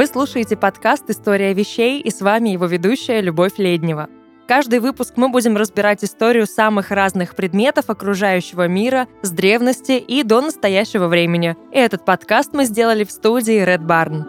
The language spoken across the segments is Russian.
Вы слушаете подкаст «История вещей» и с вами его ведущая Любовь Леднева. Каждый выпуск мы будем разбирать историю самых разных предметов окружающего мира с древности и до настоящего времени. И этот подкаст мы сделали в студии Red Barn.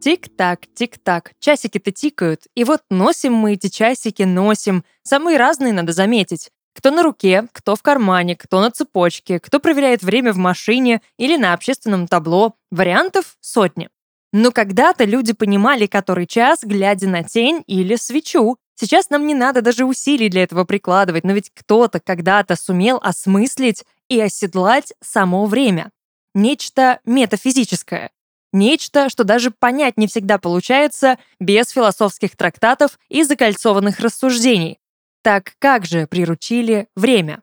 Тик-так, тик-так, часики-то тикают, и вот носим мы эти часики, носим. Самые разные, надо заметить. Кто на руке, кто в кармане, кто на цепочке, кто проверяет время в машине или на общественном табло. Вариантов сотни. Но когда-то люди понимали, который час, глядя на тень или свечу. Сейчас нам не надо даже усилий для этого прикладывать, но ведь кто-то когда-то сумел осмыслить и оседлать само время. Нечто метафизическое. Нечто, что даже понять не всегда получается без философских трактатов и закольцованных рассуждений. Так как же приручили время?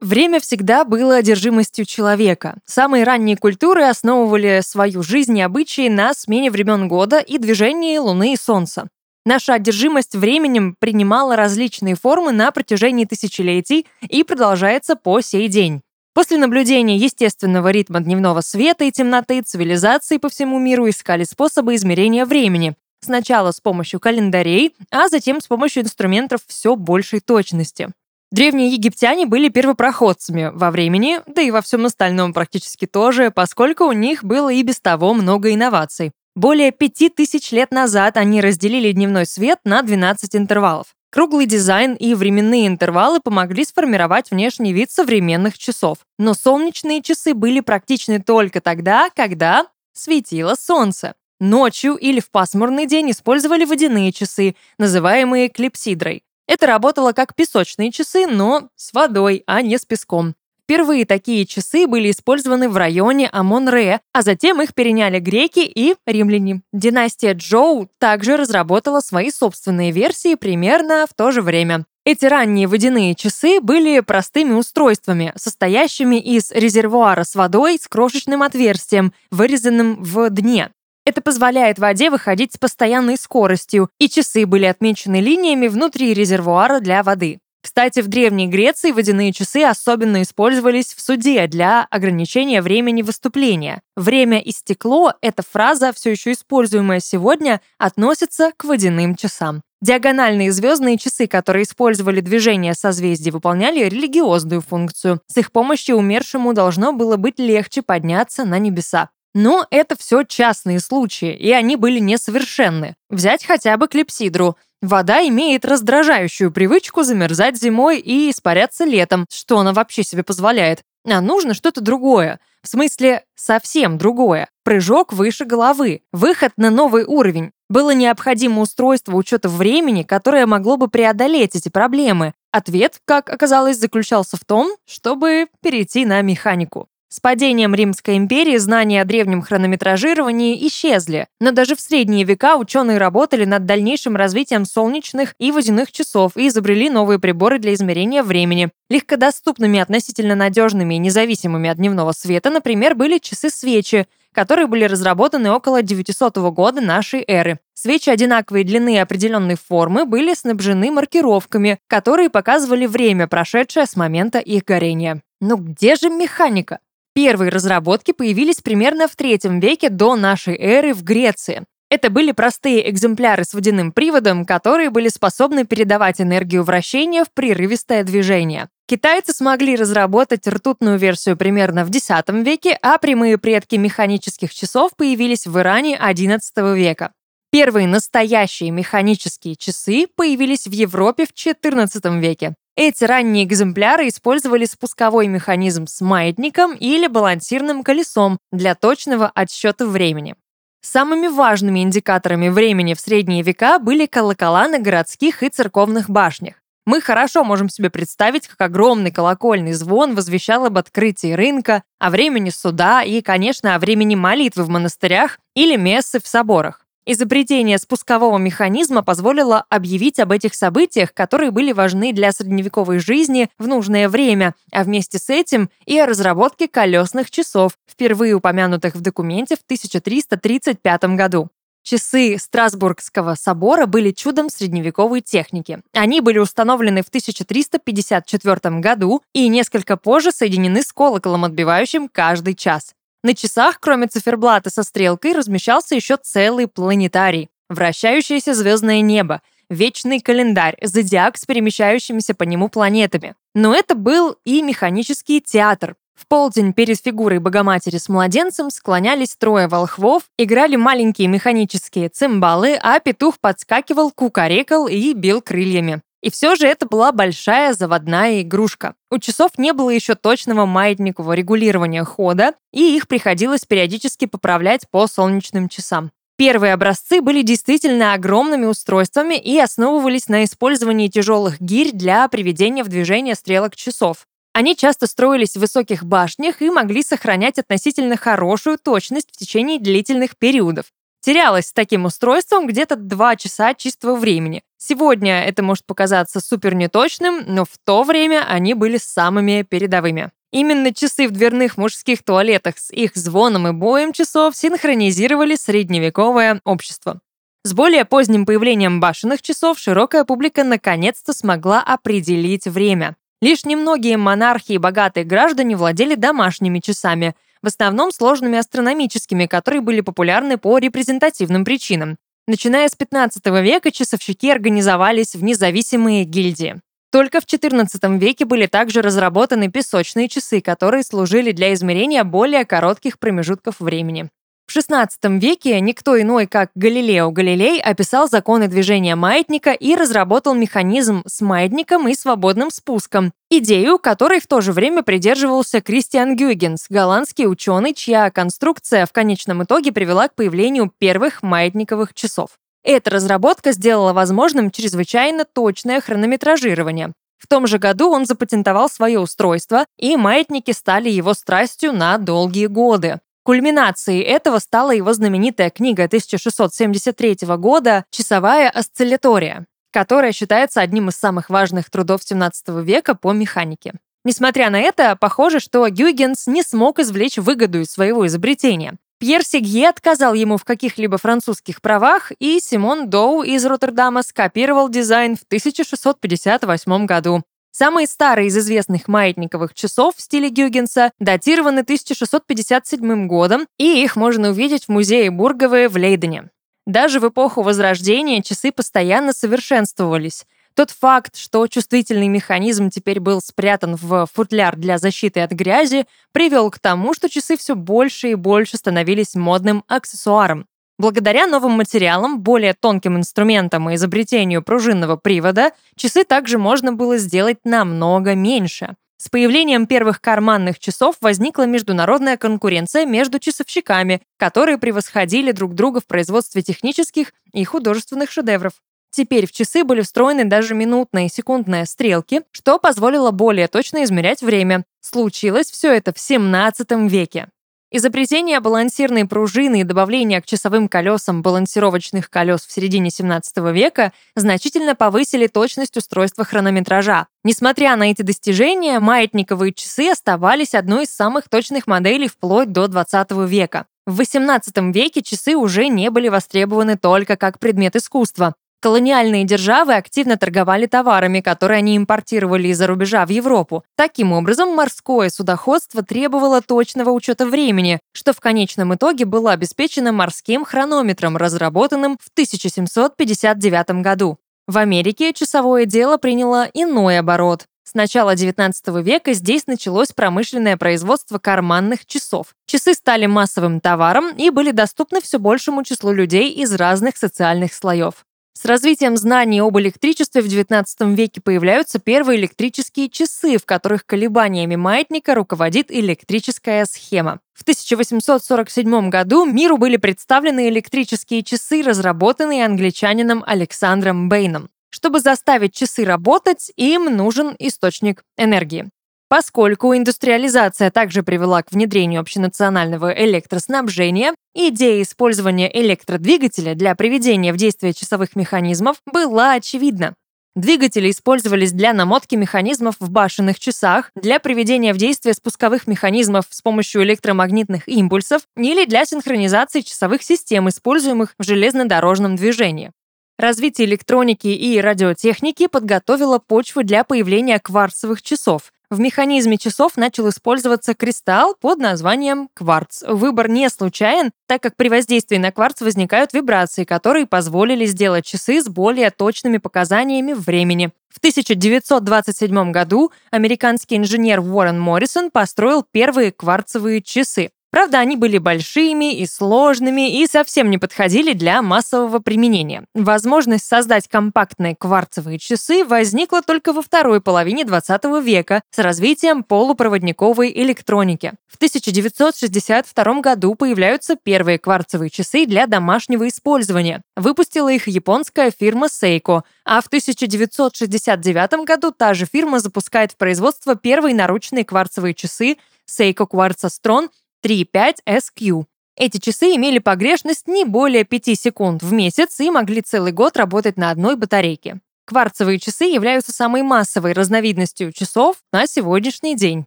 Время всегда было одержимостью человека. Самые ранние культуры основывали свою жизнь и обычаи на смене времен года и движении Луны и Солнца. Наша одержимость временем принимала различные формы на протяжении тысячелетий и продолжается по сей день. После наблюдения естественного ритма дневного света и темноты цивилизации по всему миру искали способы измерения времени. Сначала с помощью календарей, а затем с помощью инструментов все большей точности. Древние египтяне были первопроходцами во времени, да и во всем остальном практически тоже, поскольку у них было и без того много инноваций. Более пяти тысяч лет назад они разделили дневной свет на 12 интервалов. Круглый дизайн и временные интервалы помогли сформировать внешний вид современных часов. Но солнечные часы были практичны только тогда, когда светило солнце. Ночью или в пасмурный день использовали водяные часы, называемые клипсидрой. Это работало как песочные часы, но с водой, а не с песком. Впервые такие часы были использованы в районе Амон-Ре, а затем их переняли греки и римляне. Династия Джоу также разработала свои собственные версии примерно в то же время. Эти ранние водяные часы были простыми устройствами, состоящими из резервуара с водой с крошечным отверстием, вырезанным в дне. Это позволяет воде выходить с постоянной скоростью, и часы были отмечены линиями внутри резервуара для воды. Кстати, в Древней Греции водяные часы особенно использовались в суде для ограничения времени выступления. «Время истекло» — эта фраза, все еще используемая сегодня, относится к водяным часам. Диагональные звездные часы, которые использовали движение созвездий, выполняли религиозную функцию. С их помощью умершему должно было быть легче подняться на небеса. Но это все частные случаи, и они были несовершенны. Взять хотя бы клипсидру. Вода имеет раздражающую привычку замерзать зимой и испаряться летом. Что она вообще себе позволяет? А нужно что-то другое. В смысле, совсем другое. Прыжок выше головы. Выход на новый уровень. Было необходимо устройство учета времени, которое могло бы преодолеть эти проблемы. Ответ, как оказалось, заключался в том, чтобы перейти на механику. С падением Римской империи знания о древнем хронометражировании исчезли, но даже в средние века ученые работали над дальнейшим развитием солнечных и водяных часов и изобрели новые приборы для измерения времени. Легкодоступными, относительно надежными и независимыми от дневного света, например, были часы-свечи, которые были разработаны около 900 года нашей эры. Свечи одинаковой длины и определенной формы были снабжены маркировками, которые показывали время, прошедшее с момента их горения. Но где же механика? Первые разработки появились примерно в третьем веке до нашей эры в Греции. Это были простые экземпляры с водяным приводом, которые были способны передавать энергию вращения в прерывистое движение. Китайцы смогли разработать ртутную версию примерно в X веке, а прямые предки механических часов появились в Иране XI века. Первые настоящие механические часы появились в Европе в XIV веке. Эти ранние экземпляры использовали спусковой механизм с маятником или балансирным колесом для точного отсчета времени. Самыми важными индикаторами времени в средние века были колокола на городских и церковных башнях. Мы хорошо можем себе представить, как огромный колокольный звон возвещал об открытии рынка, о времени суда и, конечно, о времени молитвы в монастырях или мессы в соборах. Изобретение спускового механизма позволило объявить об этих событиях, которые были важны для средневековой жизни в нужное время, а вместе с этим и о разработке колесных часов, впервые упомянутых в документе в 1335 году. Часы Страсбургского собора были чудом средневековой техники. Они были установлены в 1354 году и несколько позже соединены с колоколом, отбивающим каждый час. На часах, кроме циферблата со стрелкой, размещался еще целый планетарий, вращающееся звездное небо, вечный календарь, зодиак с перемещающимися по нему планетами. Но это был и механический театр, в полдень перед фигурой Богоматери с младенцем склонялись трое волхвов, играли маленькие механические цимбалы, а петух подскакивал, кукарекал и бил крыльями. И все же это была большая заводная игрушка. У часов не было еще точного маятникового регулирования хода, и их приходилось периодически поправлять по солнечным часам. Первые образцы были действительно огромными устройствами и основывались на использовании тяжелых гирь для приведения в движение стрелок часов. Они часто строились в высоких башнях и могли сохранять относительно хорошую точность в течение длительных периодов. Терялось с таким устройством где-то 2 часа чистого времени. Сегодня это может показаться супер неточным, но в то время они были самыми передовыми. Именно часы в дверных мужских туалетах с их звоном и боем часов синхронизировали средневековое общество. С более поздним появлением башенных часов широкая публика наконец-то смогла определить время. Лишь немногие монархи и богатые граждане владели домашними часами, в основном сложными астрономическими, которые были популярны по репрезентативным причинам. Начиная с 15 века часовщики организовались в независимые гильдии. Только в XIV веке были также разработаны песочные часы, которые служили для измерения более коротких промежутков времени. В XVI веке никто иной, как Галилео Галилей, описал законы движения маятника и разработал механизм с маятником и свободным спуском, идею которой в то же время придерживался Кристиан Гюйгенс, голландский ученый, чья конструкция в конечном итоге привела к появлению первых маятниковых часов. Эта разработка сделала возможным чрезвычайно точное хронометражирование. В том же году он запатентовал свое устройство, и маятники стали его страстью на долгие годы. Кульминацией этого стала его знаменитая книга 1673 года «Часовая осциллятория», которая считается одним из самых важных трудов 17 века по механике. Несмотря на это, похоже, что Гюйгенс не смог извлечь выгоду из своего изобретения. Пьер Сегье отказал ему в каких-либо французских правах, и Симон Доу из Роттердама скопировал дизайн в 1658 году. Самые старые из известных маятниковых часов в стиле Гюгенса датированы 1657 годом, и их можно увидеть в музее Бурговые в Лейдене. Даже в эпоху Возрождения часы постоянно совершенствовались. Тот факт, что чувствительный механизм теперь был спрятан в футляр для защиты от грязи, привел к тому, что часы все больше и больше становились модным аксессуаром. Благодаря новым материалам, более тонким инструментам и изобретению пружинного привода, часы также можно было сделать намного меньше. С появлением первых карманных часов возникла международная конкуренция между часовщиками, которые превосходили друг друга в производстве технических и художественных шедевров. Теперь в часы были встроены даже минутные и секундные стрелки, что позволило более точно измерять время. Случилось все это в 17 веке. Изобретение балансирной пружины и добавление к часовым колесам балансировочных колес в середине 17 века значительно повысили точность устройства хронометража. Несмотря на эти достижения, маятниковые часы оставались одной из самых точных моделей вплоть до 20 века. В XVIII веке часы уже не были востребованы только как предмет искусства. Колониальные державы активно торговали товарами, которые они импортировали из-за рубежа в Европу. Таким образом, морское судоходство требовало точного учета времени, что в конечном итоге было обеспечено морским хронометром, разработанным в 1759 году. В Америке часовое дело приняло иной оборот. С начала XIX века здесь началось промышленное производство карманных часов. Часы стали массовым товаром и были доступны все большему числу людей из разных социальных слоев. С развитием знаний об электричестве в XIX веке появляются первые электрические часы, в которых колебаниями маятника руководит электрическая схема. В 1847 году миру были представлены электрические часы, разработанные англичанином Александром Бэйном. Чтобы заставить часы работать, им нужен источник энергии. Поскольку индустриализация также привела к внедрению общенационального электроснабжения, идея использования электродвигателя для приведения в действие часовых механизмов была очевидна. Двигатели использовались для намотки механизмов в башенных часах, для приведения в действие спусковых механизмов с помощью электромагнитных импульсов или для синхронизации часовых систем, используемых в железнодорожном движении. Развитие электроники и радиотехники подготовило почву для появления кварцевых часов. В механизме часов начал использоваться кристалл под названием кварц. Выбор не случайен, так как при воздействии на кварц возникают вибрации, которые позволили сделать часы с более точными показаниями времени. В 1927 году американский инженер Уоррен Моррисон построил первые кварцевые часы. Правда, они были большими и сложными и совсем не подходили для массового применения. Возможность создать компактные кварцевые часы возникла только во второй половине 20 века с развитием полупроводниковой электроники. В 1962 году появляются первые кварцевые часы для домашнего использования. Выпустила их японская фирма Seiko, а в 1969 году та же фирма запускает в производство первые наручные кварцевые часы Seiko Quartz Astron 3.5SQ. Эти часы имели погрешность не более 5 секунд в месяц и могли целый год работать на одной батарейке. Кварцевые часы являются самой массовой разновидностью часов на сегодняшний день.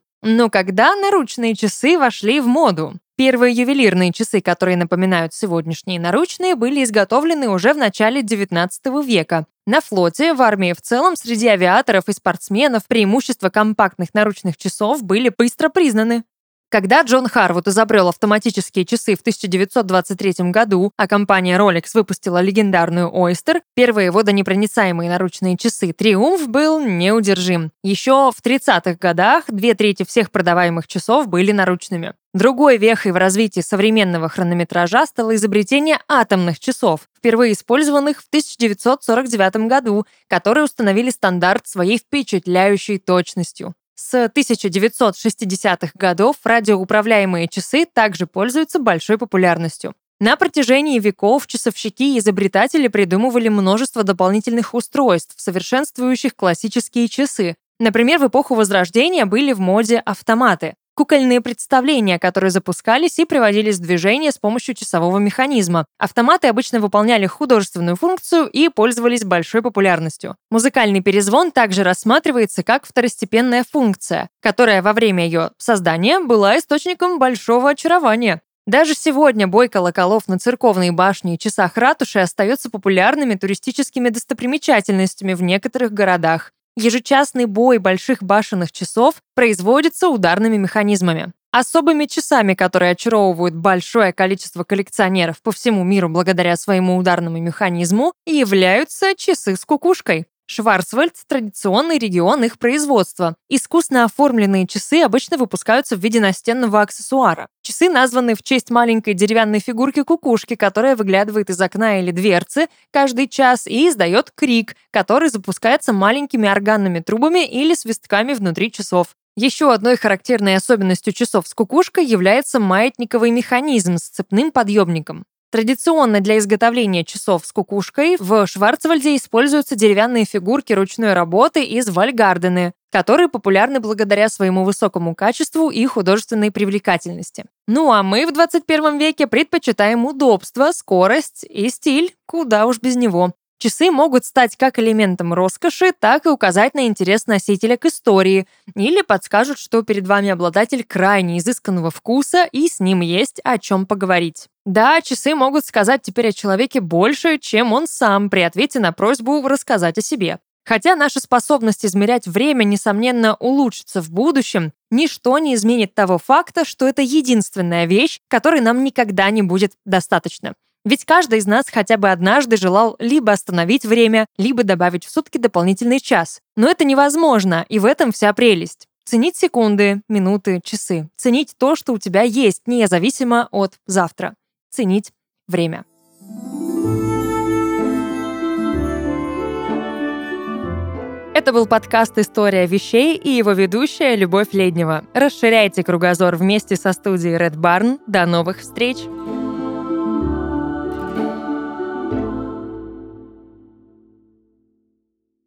Но когда наручные часы вошли в моду? Первые ювелирные часы, которые напоминают сегодняшние наручные, были изготовлены уже в начале XIX века. На флоте, в армии в целом, среди авиаторов и спортсменов преимущества компактных наручных часов были быстро признаны. Когда Джон Харвуд изобрел автоматические часы в 1923 году, а компания Rolex выпустила легендарную Oyster, первые водонепроницаемые наручные часы Триумф был неудержим. Еще в 30-х годах две трети всех продаваемых часов были наручными. Другой вехой в развитии современного хронометража стало изобретение атомных часов, впервые использованных в 1949 году, которые установили стандарт своей впечатляющей точностью. С 1960-х годов радиоуправляемые часы также пользуются большой популярностью. На протяжении веков часовщики и изобретатели придумывали множество дополнительных устройств, совершенствующих классические часы. Например, в эпоху Возрождения были в моде автоматы кукольные представления, которые запускались и приводились в движение с помощью часового механизма. Автоматы обычно выполняли художественную функцию и пользовались большой популярностью. Музыкальный перезвон также рассматривается как второстепенная функция, которая во время ее создания была источником большого очарования. Даже сегодня бой колоколов на церковной башне и часах ратуши остается популярными туристическими достопримечательностями в некоторых городах. Ежечасный бой больших башенных часов производится ударными механизмами. Особыми часами, которые очаровывают большое количество коллекционеров по всему миру благодаря своему ударному механизму, являются часы с кукушкой. Шварцвальд – традиционный регион их производства. Искусно оформленные часы обычно выпускаются в виде настенного аксессуара. Часы названы в честь маленькой деревянной фигурки кукушки, которая выглядывает из окна или дверцы каждый час и издает крик, который запускается маленькими органными трубами или свистками внутри часов. Еще одной характерной особенностью часов с кукушкой является маятниковый механизм с цепным подъемником. Традиционно для изготовления часов с кукушкой в Шварцвальде используются деревянные фигурки ручной работы из вальгардены, которые популярны благодаря своему высокому качеству и художественной привлекательности. Ну а мы в 21 веке предпочитаем удобство, скорость и стиль, куда уж без него. Часы могут стать как элементом роскоши, так и указать на интерес носителя к истории, или подскажут, что перед вами обладатель крайне изысканного вкуса и с ним есть о чем поговорить. Да, часы могут сказать теперь о человеке больше, чем он сам при ответе на просьбу рассказать о себе. Хотя наша способность измерять время, несомненно, улучшится в будущем, ничто не изменит того факта, что это единственная вещь, которой нам никогда не будет достаточно. Ведь каждый из нас хотя бы однажды желал либо остановить время, либо добавить в сутки дополнительный час. Но это невозможно, и в этом вся прелесть. Ценить секунды, минуты, часы. Ценить то, что у тебя есть, независимо от завтра. Ценить время. Это был подкаст «История вещей» и его ведущая Любовь Леднева. Расширяйте кругозор вместе со студией Red Barn. До новых встреч!